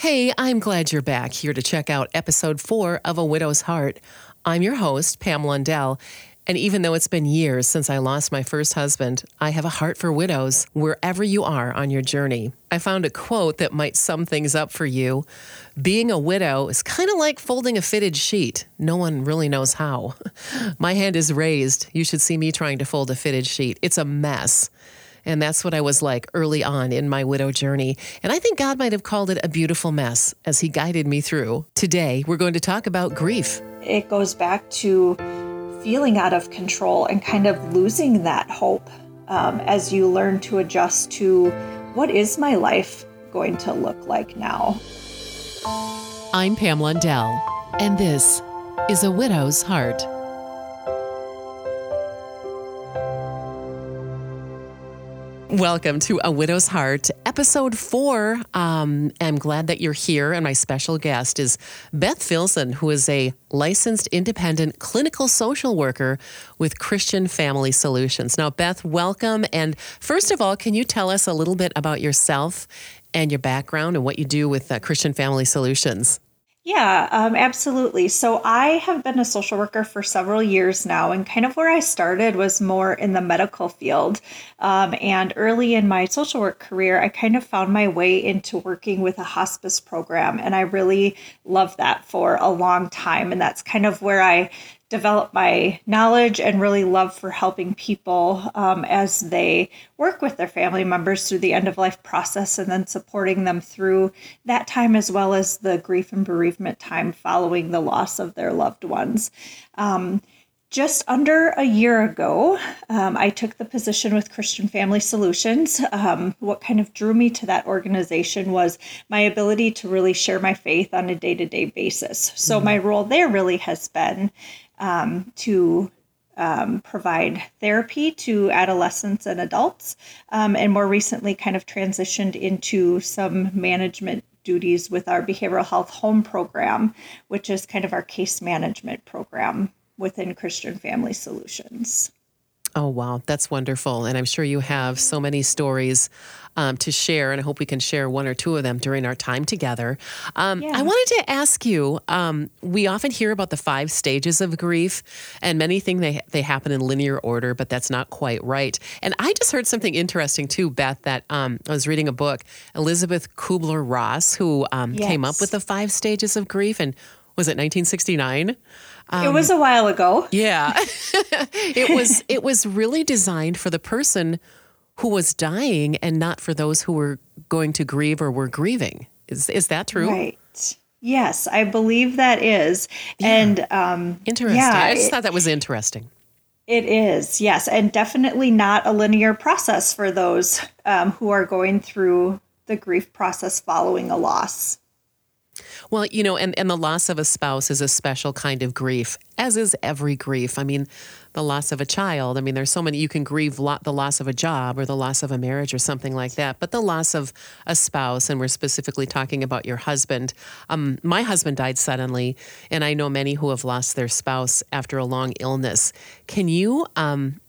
Hey, I'm glad you're back here to check out episode four of A Widow's Heart. I'm your host, Pam Lundell. And even though it's been years since I lost my first husband, I have a heart for widows wherever you are on your journey. I found a quote that might sum things up for you. Being a widow is kind of like folding a fitted sheet. No one really knows how. My hand is raised. You should see me trying to fold a fitted sheet. It's a mess. And that's what I was like early on in my widow journey. And I think God might have called it a beautiful mess as He guided me through. Today, we're going to talk about grief. It goes back to feeling out of control and kind of losing that hope um, as you learn to adjust to what is my life going to look like now. I'm Pam Lundell, and this is A Widow's Heart. Welcome to A Widow's Heart, episode four. Um, I'm glad that you're here, and my special guest is Beth Filzen, who is a licensed independent clinical social worker with Christian Family Solutions. Now, Beth, welcome. And first of all, can you tell us a little bit about yourself and your background and what you do with uh, Christian Family Solutions? Yeah, um, absolutely. So I have been a social worker for several years now, and kind of where I started was more in the medical field. Um, and early in my social work career, I kind of found my way into working with a hospice program, and I really loved that for a long time. And that's kind of where I develop my knowledge and really love for helping people um, as they work with their family members through the end of life process and then supporting them through that time as well as the grief and bereavement time following the loss of their loved ones. Um, just under a year ago, um, I took the position with Christian Family Solutions. Um, what kind of drew me to that organization was my ability to really share my faith on a day to day basis. So, mm-hmm. my role there really has been um, to um, provide therapy to adolescents and adults, um, and more recently, kind of transitioned into some management duties with our behavioral health home program, which is kind of our case management program within Christian Family Solutions. Oh, wow. That's wonderful. And I'm sure you have so many stories um, to share, and I hope we can share one or two of them during our time together. Um, yeah. I wanted to ask you um, we often hear about the five stages of grief, and many think they, they happen in linear order, but that's not quite right. And I just heard something interesting too, Beth, that um, I was reading a book, Elizabeth Kubler Ross, who yes. Um, came up with the five stages of grief. And was it 1969? Um, it was a while ago. Yeah. it was it was really designed for the person who was dying and not for those who were going to grieve or were grieving. Is is that true? Right. Yes, I believe that is. Yeah. And um interesting. Yeah, I just it, thought that was interesting. It is, yes, and definitely not a linear process for those um, who are going through the grief process following a loss. Well, you know, and, and the loss of a spouse is a special kind of grief, as is every grief. I mean, the loss of a child. I mean, there's so many, you can grieve lo- the loss of a job or the loss of a marriage or something like that, but the loss of a spouse, and we're specifically talking about your husband. Um, my husband died suddenly, and I know many who have lost their spouse after a long illness. Can you, um,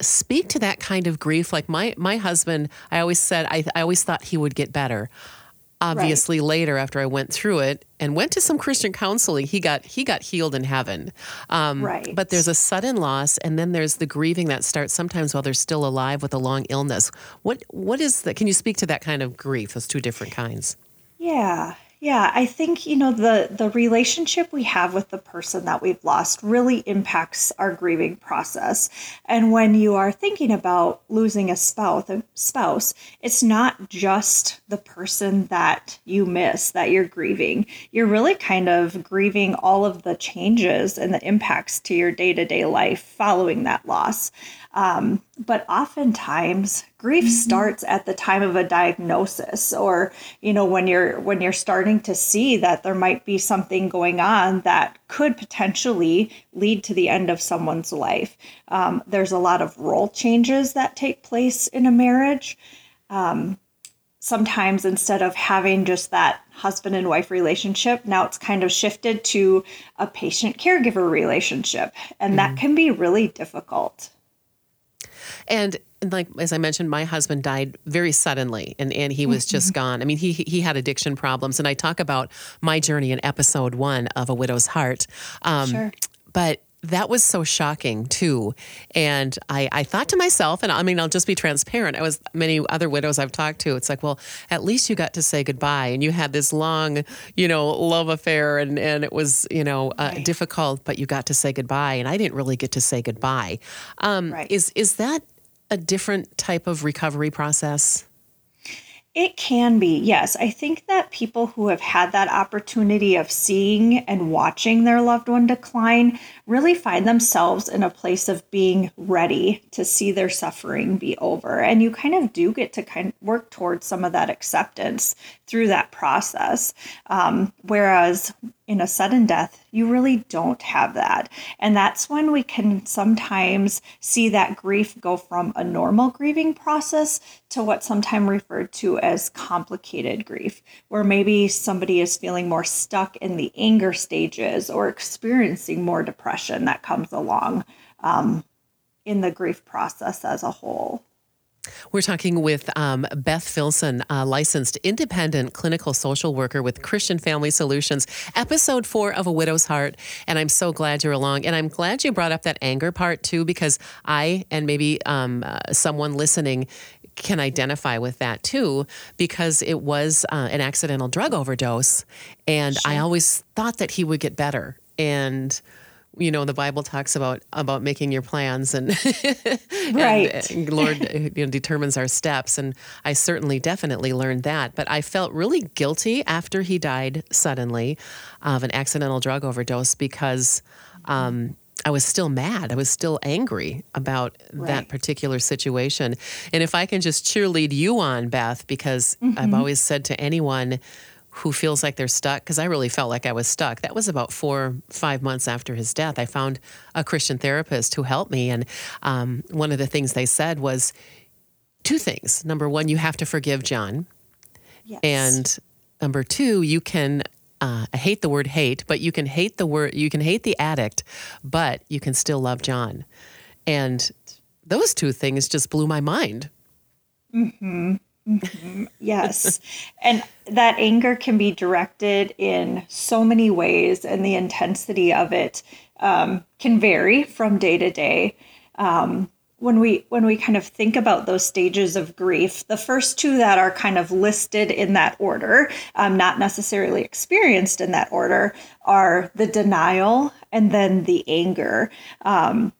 speak to that kind of grief like my my husband i always said i, I always thought he would get better obviously right. later after I went through it and went to some Christian counseling, he got he got healed in heaven. Um, right. But there's a sudden loss, and then there's the grieving that starts sometimes while they're still alive with a long illness. What what is that? Can you speak to that kind of grief? Those two different kinds. Yeah, yeah, I think you know the the relationship we have with the person that we've lost really impacts our grieving process. And when you are thinking about losing a spouse, a spouse, it's not just the person that you miss that you're grieving. You're really kind of grieving all of the changes and the impacts to your day-to-day life following that loss. Um, but oftentimes grief mm-hmm. starts at the time of a diagnosis or you know when you're when you're starting to see that there might be something going on that could potentially lead to the end of someone's life um, there's a lot of role changes that take place in a marriage um, sometimes instead of having just that husband and wife relationship now it's kind of shifted to a patient caregiver relationship and mm-hmm. that can be really difficult And, and like as I mentioned, my husband died very suddenly, and, and he was just gone. I mean, he he had addiction problems, and I talk about my journey in episode one of A Widow's Heart. Um, Sure. But that was so shocking too, and I I thought to myself, and I mean, I'll just be transparent. I was many other widows I've talked to. It's like, well, at least you got to say goodbye, and you had this long, you know, love affair, and and it was you know uh, Right. difficult, but you got to say goodbye, and I didn't really get to say goodbye. Um, Right. Is is that a different type of recovery process? It can be, yes. I think that people who have had that opportunity of seeing and watching their loved one decline really find themselves in a place of being ready to see their suffering be over. And you kind of do get to kind of work towards some of that acceptance through that process. Um, whereas in a sudden death, you really don't have that. And that's when we can sometimes see that grief go from a normal grieving process to what's sometimes referred to as complicated grief, where maybe somebody is feeling more stuck in the anger stages or experiencing more depression that comes along um, in the grief process as a whole. We're talking with um, Beth Filzen, a licensed independent clinical social worker with Christian Family Solutions, episode four of A Widow's Heart. And I'm so glad you're along. And I'm glad you brought up that anger part too, because I and maybe um, uh, someone listening can identify with that too, because it was uh, an accidental drug overdose. And I always thought that he would get better. And you know the bible talks about about making your plans and Right. and, Lord you know, determines our steps. And I certainly, definitely learned that. But I felt really guilty after he died suddenly of an accidental drug overdose because um, I was still mad. I was still angry about that particular situation. And if I can just cheerlead you on, Beth, because I've always said to anyone, who feels like they're stuck because I really felt like I was stuck. That was about four, five months after his death. I found a Christian therapist who helped me, and um, one of the things they said was two things. Number one, you have to forgive John, Yes. and number two, you can. Uh, I hate the word hate, but you can hate the word. You can hate the addict, but you can still love John, and those two things just blew my mind. Yes. and that anger can be directed in so many ways, and the intensity of it um, can vary from day to day. Um, when we when we kind of think about those stages of grief, the first two that are kind of listed in that order, um, not necessarily experienced in that order, are the denial and then the anger. Um,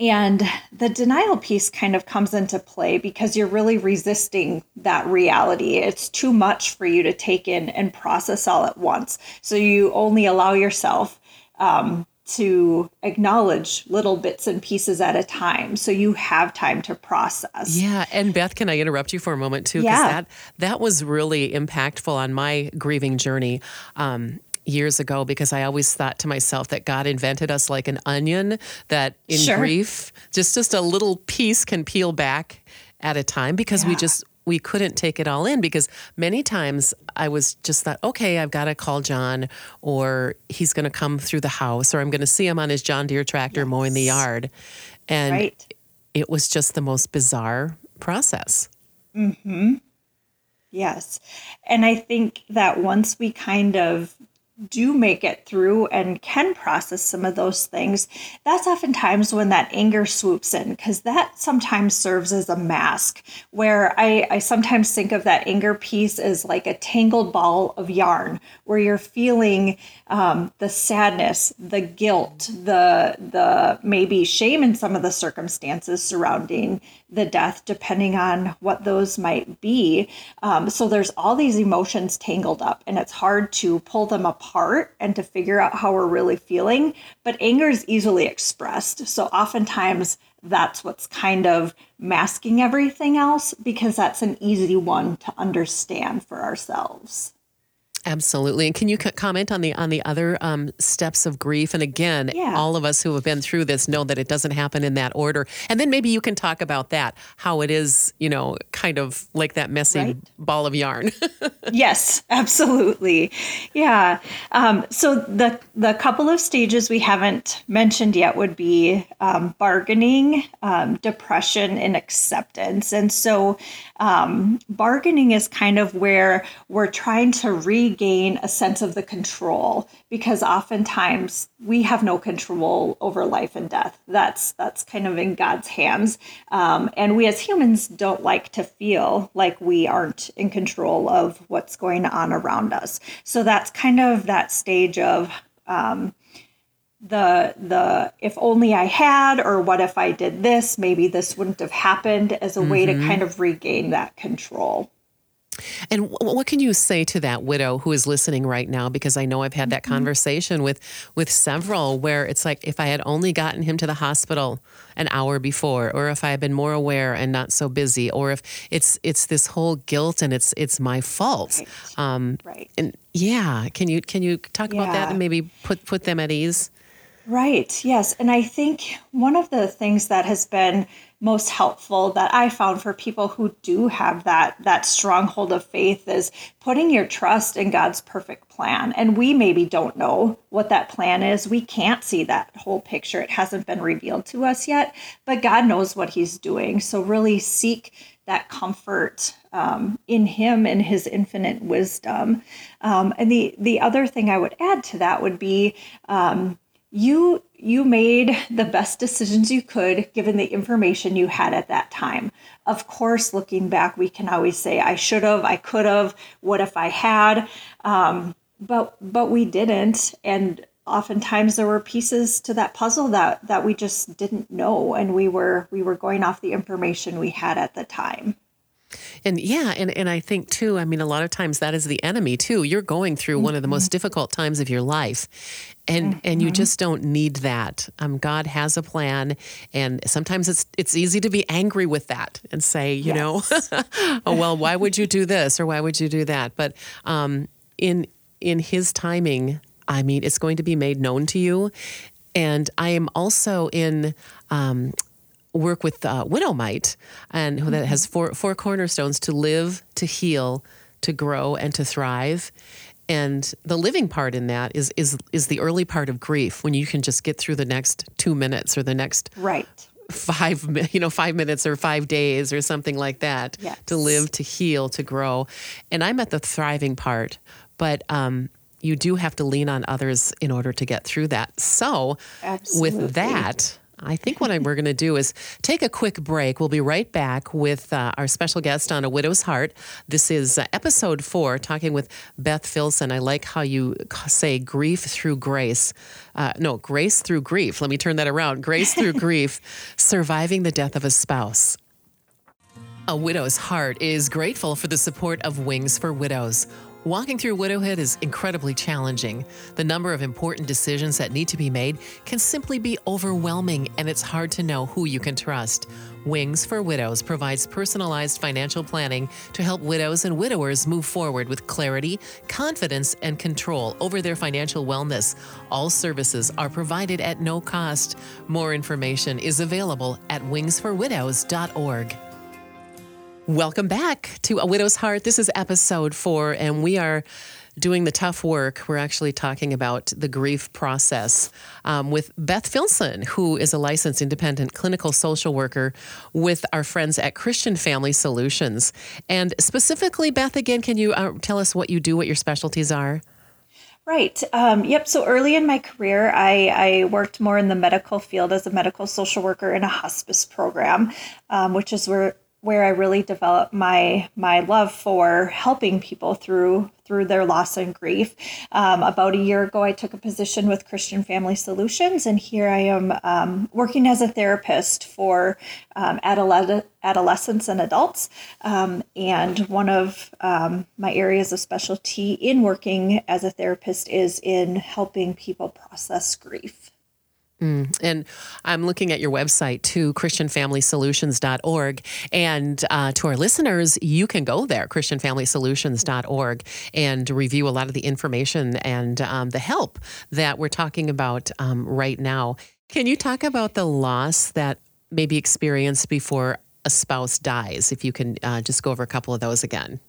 and the denial piece kind of comes into play because you're really resisting that reality. It's too much for you to take in and process all at once. So you only allow yourself um, to acknowledge little bits and pieces at a time. So you have time to process. Yeah, and Beth, can I interrupt you for a moment too? Yeah. that that was really impactful on my grieving journey. Um, years ago because I always thought to myself that God invented us like an onion that in Sure. grief just just a little piece can peel back at a time because we just we couldn't take it all in because many times I was just thought, okay, I've got to call John or he's going to come through the house or I'm going to see him on his John Deere tractor mowing the yard. And Right. it was just the most bizarre process. Mhm. Yes. And I think that once we kind of do make it through and can process some of those things, that's oftentimes when that anger swoops in, because that sometimes serves as a mask. Where I, I sometimes think of that anger piece as like a tangled ball of yarn, where you're feeling um, the sadness, the guilt, the the maybe shame in some of the circumstances surrounding the death, depending on what those might be. Um, so there's all these emotions tangled up, and it's hard to pull them apart and to figure out how we're really feeling. But anger is easily expressed. So oftentimes that's what's kind of masking everything else because that's an easy one to understand for ourselves. Absolutely. And can you comment on the on the other um, steps of grief? And again, Yeah. all of us who have been through this know that it doesn't happen in that order. And then maybe you can talk about that, how it is, you know, kind of like that messy Right. ball of yarn. Yes, absolutely. Yeah. Um, so the the couple of stages we haven't mentioned yet would be um, bargaining, um, depression, and acceptance. And so um, bargaining is kind of where we're trying to regain a sense of the control because oftentimes we have no control over life and death. That's that's kind of in God's hands, um, and we as humans don't like to feel like we aren't in control of what's going on around us. So that's kind of that stage of um, the the if only I had, or what if I did this? Maybe this wouldn't have happened as a way to kind of regain that control. And what can you say to that widow who is listening right now? Because I know I've had that Mm-hmm. conversation with with several where it's like if I had only gotten him to the hospital an hour before, or if I had been more aware and not so busy, or if it's it's this whole guilt and it's it's my fault. Right. Um, Right. and yeah, can you can you talk about that and maybe put put them at ease? Right. Yes. And I think one of the things that has been most helpful that I found for people who do have that that stronghold of faith is putting your trust in God's perfect plan. And we maybe don't know what that plan is. We can't see that whole picture. It hasn't been revealed to us yet, but God knows what he's doing. So really seek that comfort um, in him and his infinite wisdom. Um, and the the other thing I would add to that would be um, you you made the best decisions you could given the information you had at that time. Of course looking back we can always say i should have i could have what if i had? Um, but but we didn't. And oftentimes there were pieces to that puzzle that that we just didn't know and we were we were going off the information we had at the time. And yeah, and, and I think too, I mean, a lot of times that is the enemy too. You're going through one of the most difficult times of your life. And and you just don't need that. Um, God has a plan, and sometimes it's it's easy to be angry with that and say, you know, oh well, why would you do this or why would you do that? But um, in in His timing, I mean, it's going to be made known to you. And I am also in um, work with uh, WidowMight, and who that has four four cornerstones to live, to heal, to grow, and to thrive. And the living part in that is is is the early part of grief when you can just get through the next two minutes or the next right five you know five minutes or five days or something like that Yes. to live to heal to grow and i'm at the thriving part but um, you do have to lean on others in order to get through that so Absolutely. with that I think what I, we're going to do is take a quick break. We'll be right back with uh, our special guest on A Widow's Heart. This is uh, episode four, talking with Beth Filzen. I like how you say grief through grace. Uh, no, grace through grief. Let me turn that around. Grace through grief, surviving the death of a spouse. A Widow's Heart is grateful for the support of Wings for Widows. Walking through widowhood is incredibly challenging. The number of important decisions that need to be made can simply be overwhelming, and it's hard to know who you can trust. Wings for Widows provides personalized financial planning to help widows and widowers move forward with clarity, confidence, and control over their financial wellness. All services are provided at no cost. More information is available at wingsforwidows.org. Welcome back to A Widow's Heart. This is episode four, and we are doing the tough work. We're actually talking about the grief process um, with Beth Filzen, who is a licensed independent clinical social worker with our friends at Christian Family Solutions. And specifically, Beth, again, can you uh, tell us what you do, what your specialties are? Right. Um, yep. So early in my career, I, I worked more in the medical field as a medical social worker in a hospice program, um, which is where where I really developed my my love for helping people through through their loss and grief. Um, about a year ago, I took a position with Christian Family Solutions, and here I am um, working as a therapist for um, adolescent adolescents and adults. Um, and one of um, my areas of specialty in working as a therapist is in helping people process grief. Mm, and I'm looking at your website too, ChristianFamilySolutions.org. And uh, to our listeners, you can go there, ChristianFamilySolutions.org, and review a lot of the information and um, the help that we're talking about um, right now. Can you talk about the loss that may be experienced before a spouse dies? If you can uh, just go over a couple of those again.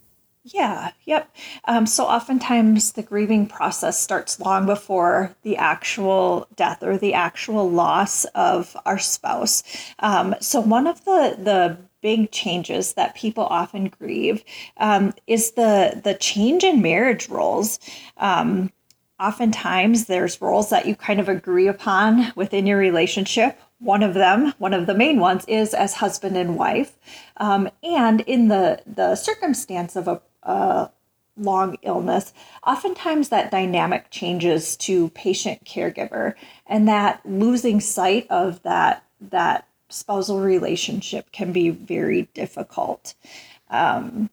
Yeah, yep. Um, so oftentimes the grieving process starts long before the actual death or the actual loss of our spouse. Um, so one of the the big changes that people often grieve um, is the the change in marriage roles. Um, oftentimes there's roles that you kind of agree upon within your relationship one of them, one of the main ones, is as husband and wife. Um, and in the, the circumstance of a, a long illness, oftentimes that dynamic changes to patient caregiver, and that losing sight of that that spousal relationship can be very difficult. Um,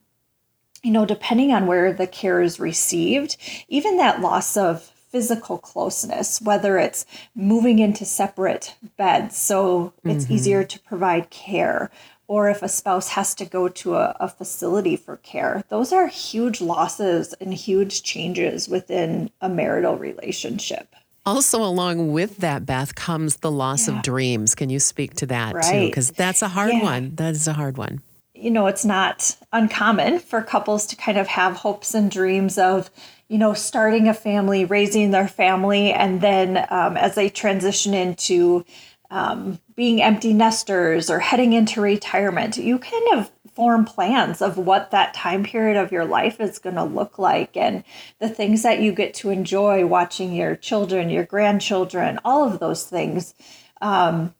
you know, depending on where the care is received, even that loss of physical closeness, whether it's moving into separate beds so it's mm-hmm. easier to provide care, or if a spouse has to go to a, a, facility for care. Those are huge losses and huge changes within a marital relationship. Also, along with that, Beth, comes the loss yeah. of dreams. Can you speak to that right. too? Because that's a hard yeah. one. That is a hard one. You know, it's not uncommon for couples to kind of have hopes and dreams of, you know, starting a family, raising their family, and then um, as they transition into um, being empty nesters or heading into retirement, you kind of form plans of what that time period of your life is going to look like and the things that you get to enjoy watching your children, your grandchildren, all of those things. Um,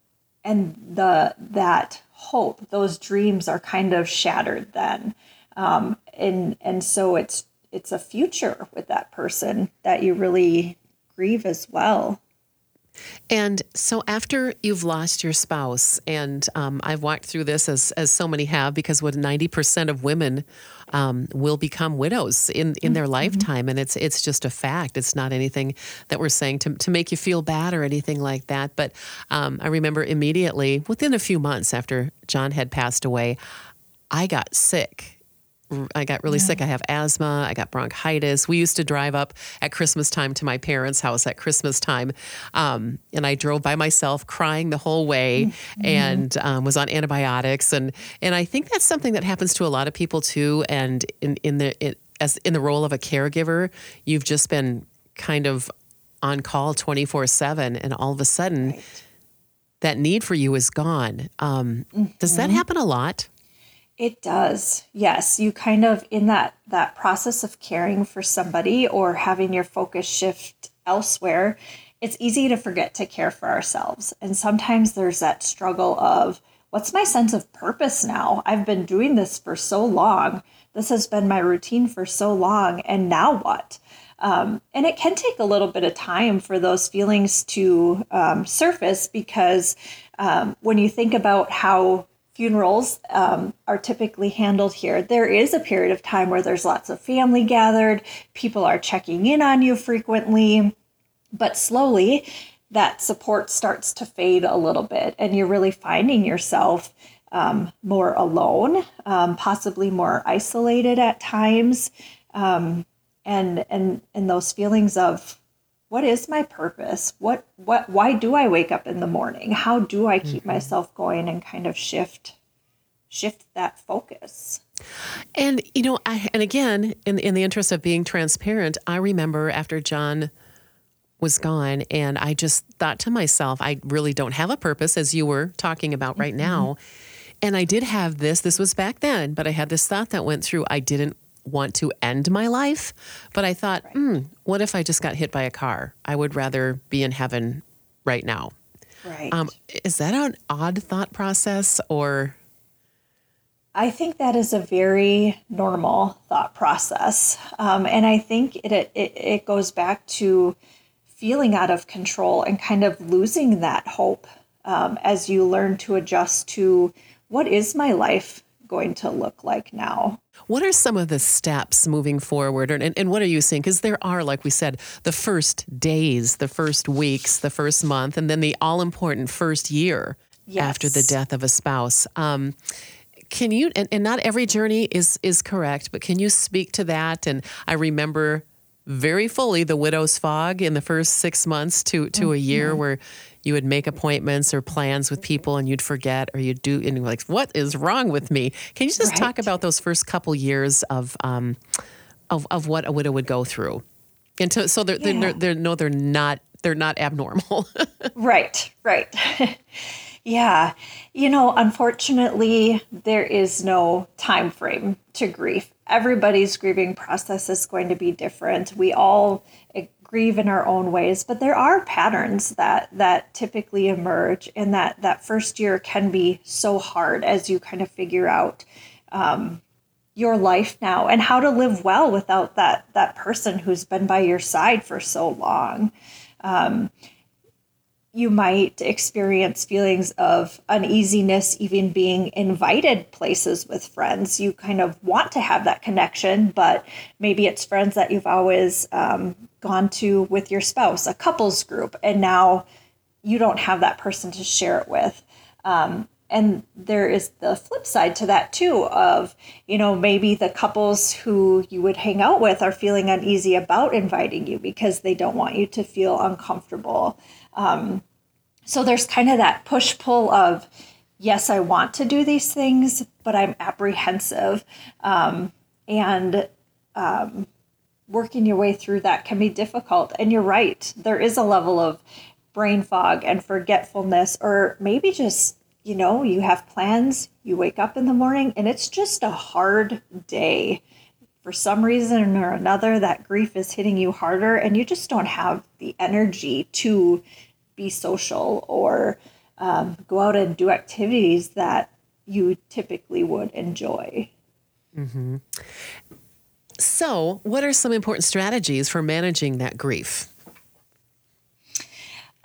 and the that hope, those dreams are kind of shattered then. Um, and and so it's it's a future with that person that you really grieve as well. And so, after you've lost your spouse, and um, I've walked through this as, as so many have, because what ninety percent of women um, will become widows in, in their mm-hmm. lifetime, and it's it's just a fact. It's not anything that we're saying to to make you feel bad or anything like that. But um, I remember immediately, within a few months after John had passed away, I got sick I got really yeah. sick. I have asthma. I got bronchitis. We used to drive up at Christmas time to my parents' house at Christmas time, um, and I drove by myself, crying the whole way, mm-hmm. and um, was on antibiotics. and And I think that's something that happens to a lot of people too. And in in the as in the role of a caregiver, you've just been kind of on call twenty four seven, and all of a sudden. Right. That need for you is gone. Um, mm-hmm. Does that mm-hmm. happen a lot? It does. Yes, you kind of in that that process of caring for somebody or having your focus shift elsewhere, it's easy to forget to care for ourselves. And sometimes there's that struggle of what's my sense of purpose now? I've been doing this for so long. This has been my routine for so long and now what? Um, and it can take a little bit of time for those feelings to um, surface because um, when you think about how funerals um, are typically handled here, there is a period of time where there's lots of family gathered, people are checking in on you frequently, but slowly that support starts to fade a little bit, and you're really finding yourself um, more alone, um, possibly more isolated at times, um, and and and those feelings of what is my purpose? What what why do i wake up in the morning? How do i keep mm-hmm. myself going and kind of shift shift that focus? And you know I, and again in in the interest of being transparent i remember after john was gone and i just thought to myself i really don't have a purpose as you were talking about right mm-hmm. now. And i did have this this was back then but i had this thought that went through. I didn't want to end my life, but I thought, right. mm, what if I just got hit by a car? I would rather be in heaven right now. Right. Um, is that an odd thought process or? I think that is a very normal thought process. Um, and I think it, it, it goes back to feeling out of control and kind of losing that hope um, as you learn to adjust to what is my life going to look like now. What are some of the steps moving forward? And, and what are you seeing? Because there are, like we said, the first days, the first weeks, the first month, and then the all important first year yes. after the death of a spouse. Um, can you and, and not every journey is is correct but can you speak to that and i remember very fully the widow's fog in the first six months to to a year mm-hmm. where you would make appointments or plans with people and you'd forget or you'd do and you're like what is wrong with me can you just right. talk about those first couple years of um of, of what a widow would go through and to, so they're, yeah. they're, they're no they're not they're not abnormal right right yeah you know unfortunately there is no time frame to grief everybody's grieving process is going to be different. We all grieve in our own ways, but there are patterns that that typically emerge, and that that first year can be so hard as you kind of figure out. Um, your life now and how to live well without that that person who's been by your side for so long um, you might experience feelings of uneasiness even being invited places with friends. You kind of want to have that connection but maybe it's friends that you've always um, gone to with your spouse a couples group and now you don't have that person to share it with. Um, and there is the flip side to that too of you know maybe the couples who you would hang out with are feeling uneasy about inviting you because they don't want you to feel uncomfortable um, so there's kind of that push pull of, yes, I want to do these things, but I'm apprehensive. Um, and um, working your way through that can be difficult. And you're right, there is a level of brain fog and forgetfulness, or maybe just, you know, you have plans, you wake up in the morning, and it's just a hard day for some reason or another that grief is hitting you harder and you just don't have the energy to be social or um, go out and do activities that you typically would enjoy. Mm-hmm. So, what are some important strategies for managing that grief?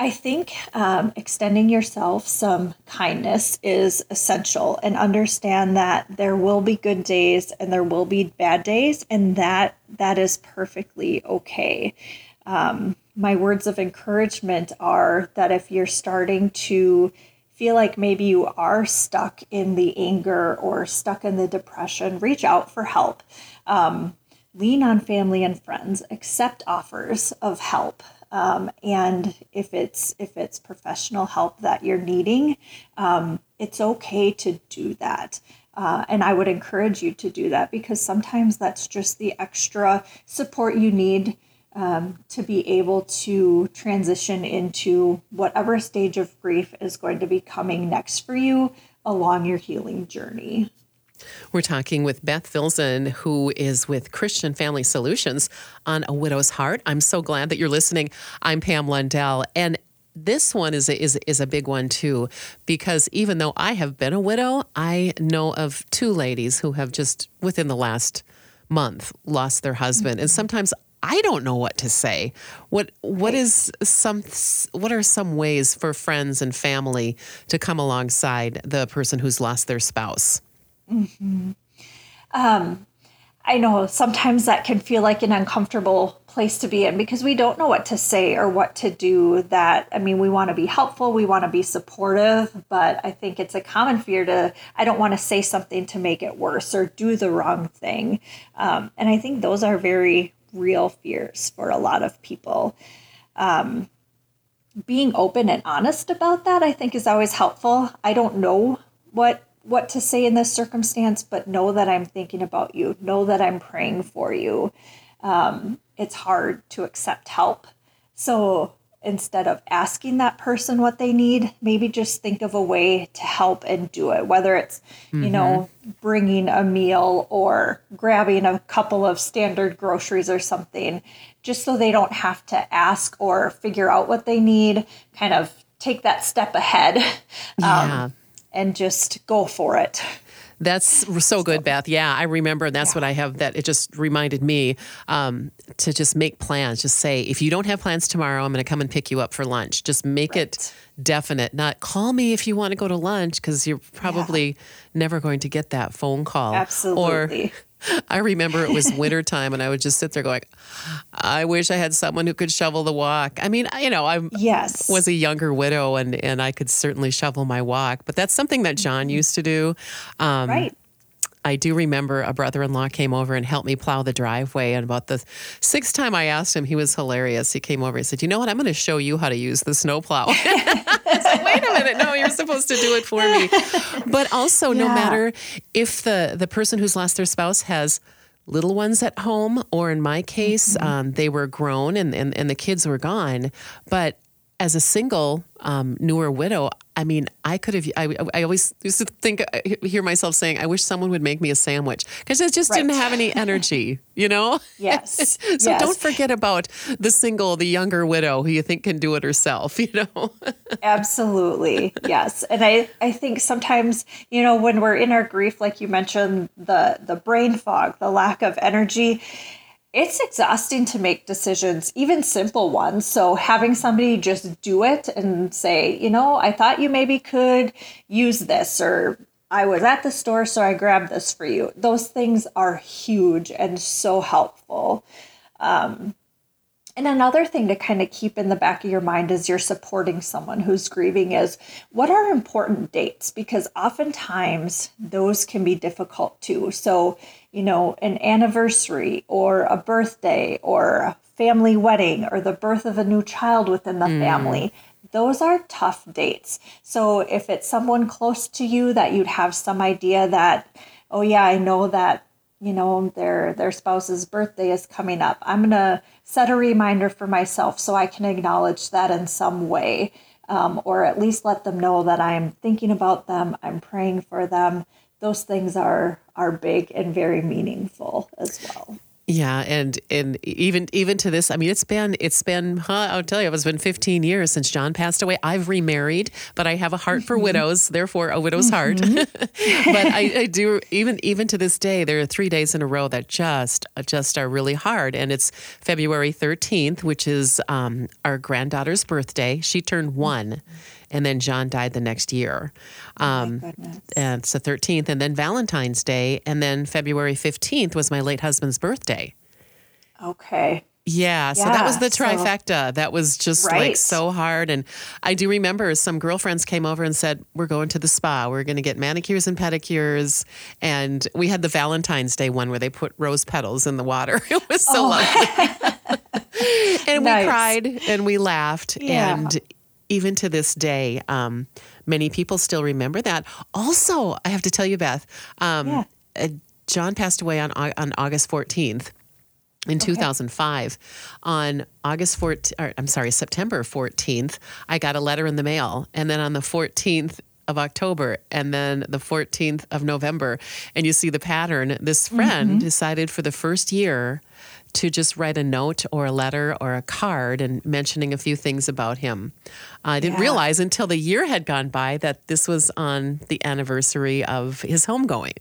I think um, extending yourself some kindness is essential and understand that there will be good days and there will be bad days, and that that is perfectly okay. Um, my words of encouragement are that if you're starting to feel like maybe you are stuck in the anger or stuck in the depression, reach out for help. Um, lean on family and friends, accept offers of help. Um, and if it's if it's professional help that you're needing, um, it's okay to do that. Uh, and I would encourage you to do that because sometimes that's just the extra support you need um, to be able to transition into whatever stage of grief is going to be coming next for you along your healing journey. We're talking with Beth Filzen, who is with Christian Family Solutions on A Widow's Heart. I'm so glad that you're listening. I'm Pam Lundell. And this one is a, is, is a big one too, because even though I have been a widow, I know of two ladies who have just within the last month lost their husband. Mm-hmm. And sometimes I don't know what to say. What what is some what are some ways for friends and family to come alongside the person who's lost their spouse? Mm-hmm. Um, I know sometimes that can feel like an uncomfortable place to be in because we don't know what to say or what to do. That I mean, we want to be helpful, we want to be supportive, but I think it's a common fear to I don't want to say something to make it worse or do the wrong thing. Um, and I think those are very real fears for a lot of people. Um, being open and honest about that, I think, is always helpful. I don't know what what to say in this circumstance, but know that I'm thinking about you. Know that I'm praying for you. Um, it's hard to accept help, so instead of asking that person what they need, maybe just think of a way to help and do it, whether it's, mm-hmm. you know, bringing a meal or grabbing a couple of standard groceries or something, just so they don't have to ask or figure out what they need, kind of take that step ahead um, yeah. And just go for it. That's so good, Beth. Yeah, I remember. And that's Yeah. what I have that it just reminded me um, to just make plans. Just say, if you don't have plans tomorrow, I'm going to come and pick you up for lunch. Just make it definite. Not call me if you want to go to lunch because you're probably never going to get that phone call. Absolutely. Or I remember it was wintertime and I would just sit there going, I wish I had someone who could shovel the walk. I mean, you know, I Yes. was a younger widow and, and I could certainly shovel my walk, but that's something that John used to do. Um, right. I do remember a brother in law came over and helped me plow the driveway. And about the sixth time I asked him, he was hilarious. He came over and said, You know what? I'm going to show you how to use the snowplow. I said, Wait a minute. No, you're supposed to do it for me. But also, no matter if the, the person who's lost their spouse has little ones at home, or in my case, um, they were grown and, and, and the kids were gone. But as a single um, newer widow, I mean, I could have. I, I always used to think, I hear myself saying, "I wish someone would make me a sandwich," because I just didn't have any energy, you know. Yes. so yes. don't forget about the single, the younger widow who you think can do it herself, you know. Absolutely. Yes. And I, I think sometimes, you know, when we're in our grief, like you mentioned, the the brain fog, the lack of energy, it's exhausting to make decisions, even simple ones. So having somebody just do it and say, you know, I thought you maybe could use this or I was at the store, so I grabbed this for you. Those things are huge and so helpful. Um, and another thing to kind of keep in the back of your mind as you're supporting someone who's grieving is what are important dates? Because oftentimes those can be difficult too. So, you know, an anniversary or a birthday or a family wedding or the birth of a new child within the family. Those are tough dates. So, if it's someone close to you that you'd have some idea that, oh, yeah, I know that you know their their spouse's birthday is coming up i'm going to set a reminder for myself so i can acknowledge that in some way um, or at least let them know that i'm thinking about them i'm praying for them those things are are big and very meaningful as well Yeah, and and even even to this, I mean, it's been it's been huh, I'll tell you, it's been 15 years since John passed away. I've remarried, but I have a heart for mm-hmm. widows, therefore a widow's heart. Mm-hmm. but I, I do even even to this day, there are three days in a row that just just are really hard, and it's February 13th, which is um, our granddaughter's birthday. She turned one, mm-hmm. And then John died the next year. Um, goodness and it's the 13th, and then Valentine's Day, and then February 15th was my late husband's birthday. okay Yeah, so that was Yeah, the so- trifecta. that was just like so hard. And I do remember some girlfriends came over and said, We're going to the spa. We're going to get manicures and pedicures. And we had the Valentine's Day one where they put rose petals in the water. It was so lovely. and we Oh. Cried and we laughed. Yeah. And even to this day, um, many people still remember that. Also, I have to tell you, Beth, um, Yeah. uh, John passed away on, on August 14th in 2005 on august 14th or, i'm sorry september 14th i got a letter in the mail and then on the 14th of october and then the 14th of november and you see the pattern this friend decided for the first year to just write a note or a letter or a card and mentioning a few things about him. I didn't Yeah. realize until the year had gone by that this was on the anniversary of his homegoing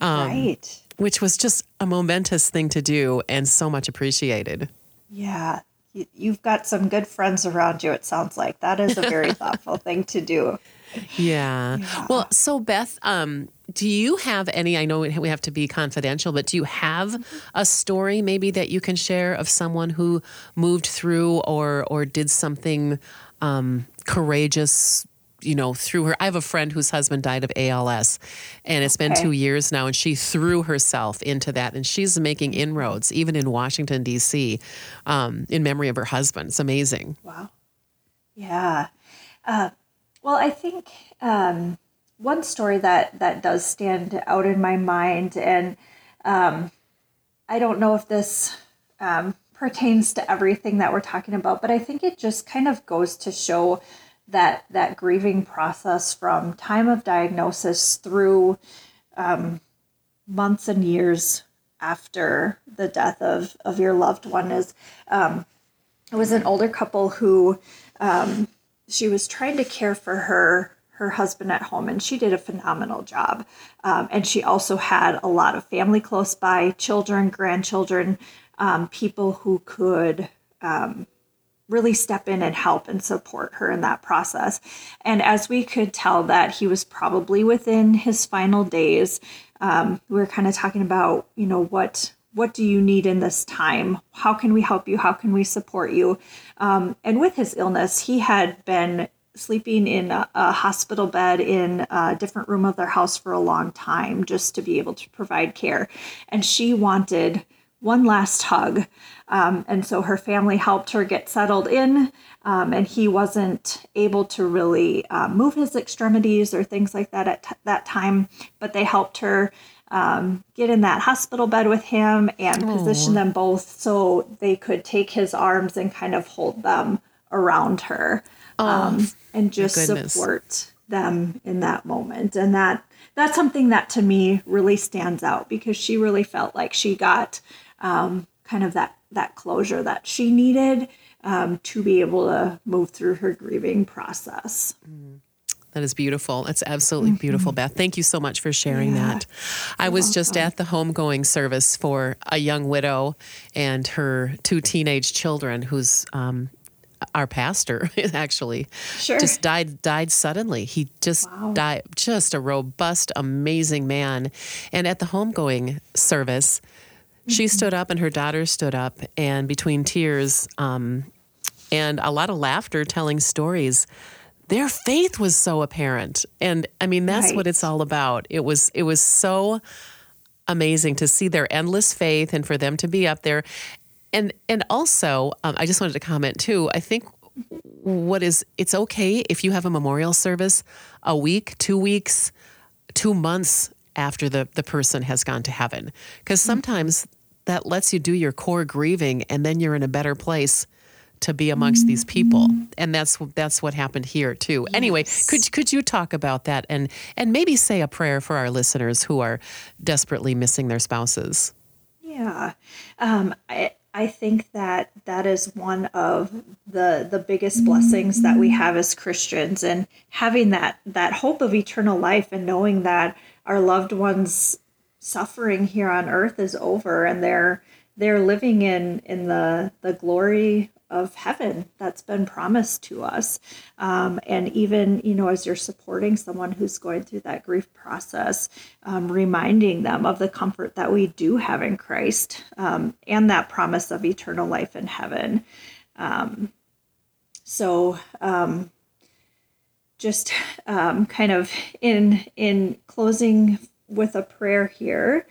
Um, right which was just a momentous thing to do and so much appreciated. yeah You- you've got some good friends around you it sounds like that is a very thoughtful thing to do Yeah. Well, so Beth, um, do you have any? I know we have to be confidential, but do you have a story maybe that you can share of someone who moved through or or did something um, courageous? You know, through her. I have a friend whose husband died of ALS, and it's been Okay. two years now, and she threw herself into that, and she's making inroads even in Washington D.C. Um, in memory of her husband. It's amazing. Wow. Yeah. Uh, well, I think um, one story that that does stand out in my mind, and um, I don't know if this um, pertains to everything that we're talking about, but I think it just kind of goes to show that that grieving process from time of diagnosis through um, months and years after the death of of your loved one is um, it was an older couple who um, she was trying to care for her her husband at home, and she did a phenomenal job. Um, and she also had a lot of family close by, children, grandchildren, um, people who could um, really step in and help and support her in that process. And as we could tell that he was probably within his final days, um, we were kind of talking about, you know, what what do you need in this time? How can we help you? How can we support you? Um, and with his illness, he had been sleeping in a, a, hospital bed in a different room of their house for a long time just to be able to provide care. And she wanted one last hug. Um, and so her family helped her get settled in, um, and he wasn't able to really uh, move his extremities or things like that at t- that time, but they helped her. Um, get in that hospital bed with him and position them both so they could take his arms and kind of hold them around her um, and just support them in that moment. And that that's something that to me really stands out because she really felt like she got um, kind of that that closure that she needed um, to be able to move through her grieving process. Mm. That is beautiful. That's absolutely mm-hmm. beautiful, Beth. Thank you so much for sharing yeah. that. I was just at the homegoing service for a young widow and her two teenage children whose um, our pastor actually sure. just died died suddenly. He just wow. died just a robust amazing man. And at the homegoing service, she mm-hmm. stood up and her daughter stood up, and between tears um, and a lot of laughter, telling stories, their faith was so apparent. And I mean, that's right. what it's all about. It was it was so amazing to see their endless faith and for them to be up there. And and also, um, I just wanted to comment too. I think what is it's okay if you have a memorial service a week, two weeks, two months after the, the person has gone to heaven. Because mm-hmm. sometimes that lets you do your core grieving and then you're in a better place to be amongst these people. And that's that's what happened here too. Yes. anyway could could you talk about that and and maybe say a prayer for our listeners who are desperately missing their spouses? Yeah. Um, I, I think that that is one of the the biggest blessings that we have as Christians and having that that hope of eternal life and knowing that our loved ones suffering here on earth is over and they're they're living in in the the glory of heaven that's been promised to us um, and even you know as you're supporting someone who's going through that grief process um, reminding them of the comfort that we do have in christ um, and that promise of eternal life in heaven um, so um, just um, kind of in in closing with a prayer here.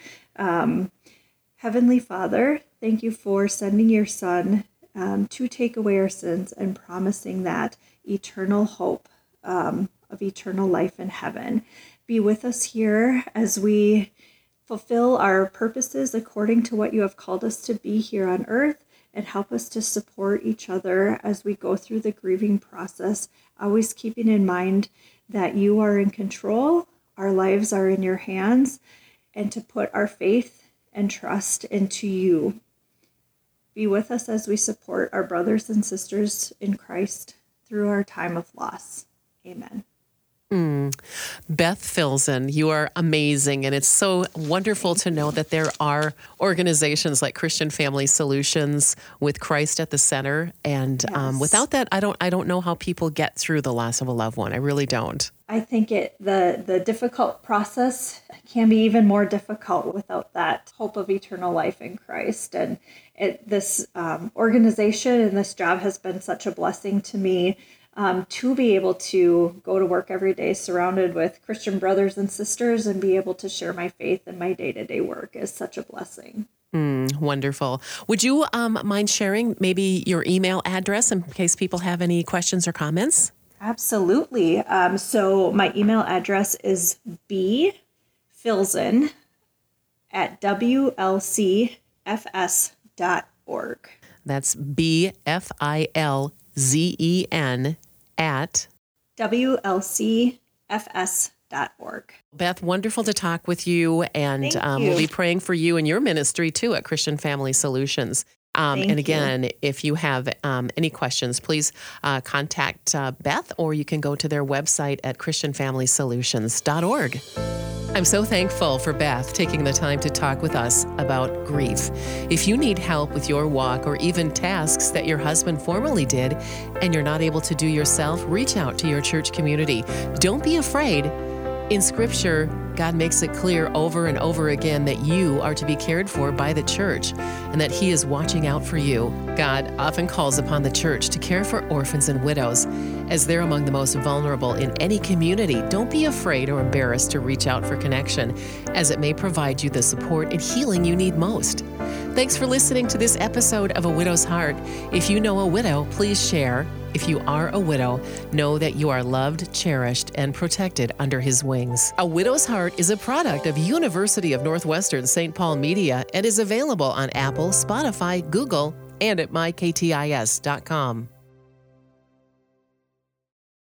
Heavenly Father, thank you for sending your Son um, to take away our sins and promising that eternal hope um, of eternal life in heaven. Be with us here as we fulfill our purposes according to what you have called us to be here on earth and help us to support each other as we go through the grieving process, always keeping in mind that you are in control our lives are in your hands, and to put our faith and trust into you. Be with us as we support our brothers and sisters in Christ through our time of loss. Amen. Mm. Beth Filzen, you are amazing. And it's so wonderful to know that there are organizations like Christian Family Solutions with Christ at the center. And um, yes. um, without that, I don't, I don't know how people get through the loss of a loved one. I really don't. I think it the the difficult process can be even more difficult without that hope of eternal life in Christ. And it, this um, organization and this job has been such a blessing to me um, to be able to go to work every day surrounded with Christian brothers and sisters and be able to share my faith in my day to day work is such a blessing. Mm, wonderful. Would you um, mind sharing maybe your email address in case people have any questions or comments? Absolutely. Um, so my email address is b filzen at wlcfs.org. That's B F I L Z E N at WLCFS.org. Beth, wonderful to talk with you. And um, we'll be praying for you and your ministry too at Christian Family Solutions. Um, and you. again, if you have um, any questions, please uh, contact uh, Beth or you can go to their website at ChristianFamilySolutions.org. I'm so thankful for Beth taking the time to talk with us about grief. If you need help with your walk or even tasks that your husband formerly did and you're not able to do yourself, reach out to your church community. Don't be afraid. In Scripture, God makes it clear over and over again that you are to be cared for by the church and that He is watching out for you. God often calls upon the church to care for orphans and widows as they're among the most vulnerable in any community. Don't be afraid or embarrassed to reach out for connection, as it may provide you the support and healing you need most. Thanks for listening to this episode of A Widow's Heart. If you know a widow, please share. If you are a widow, know that you are loved, cherished, and protected under his wings. A Widow's Heart is a product of University of Northwestern St. Paul Media and is available on Apple, Spotify, Google, and at myktis.com.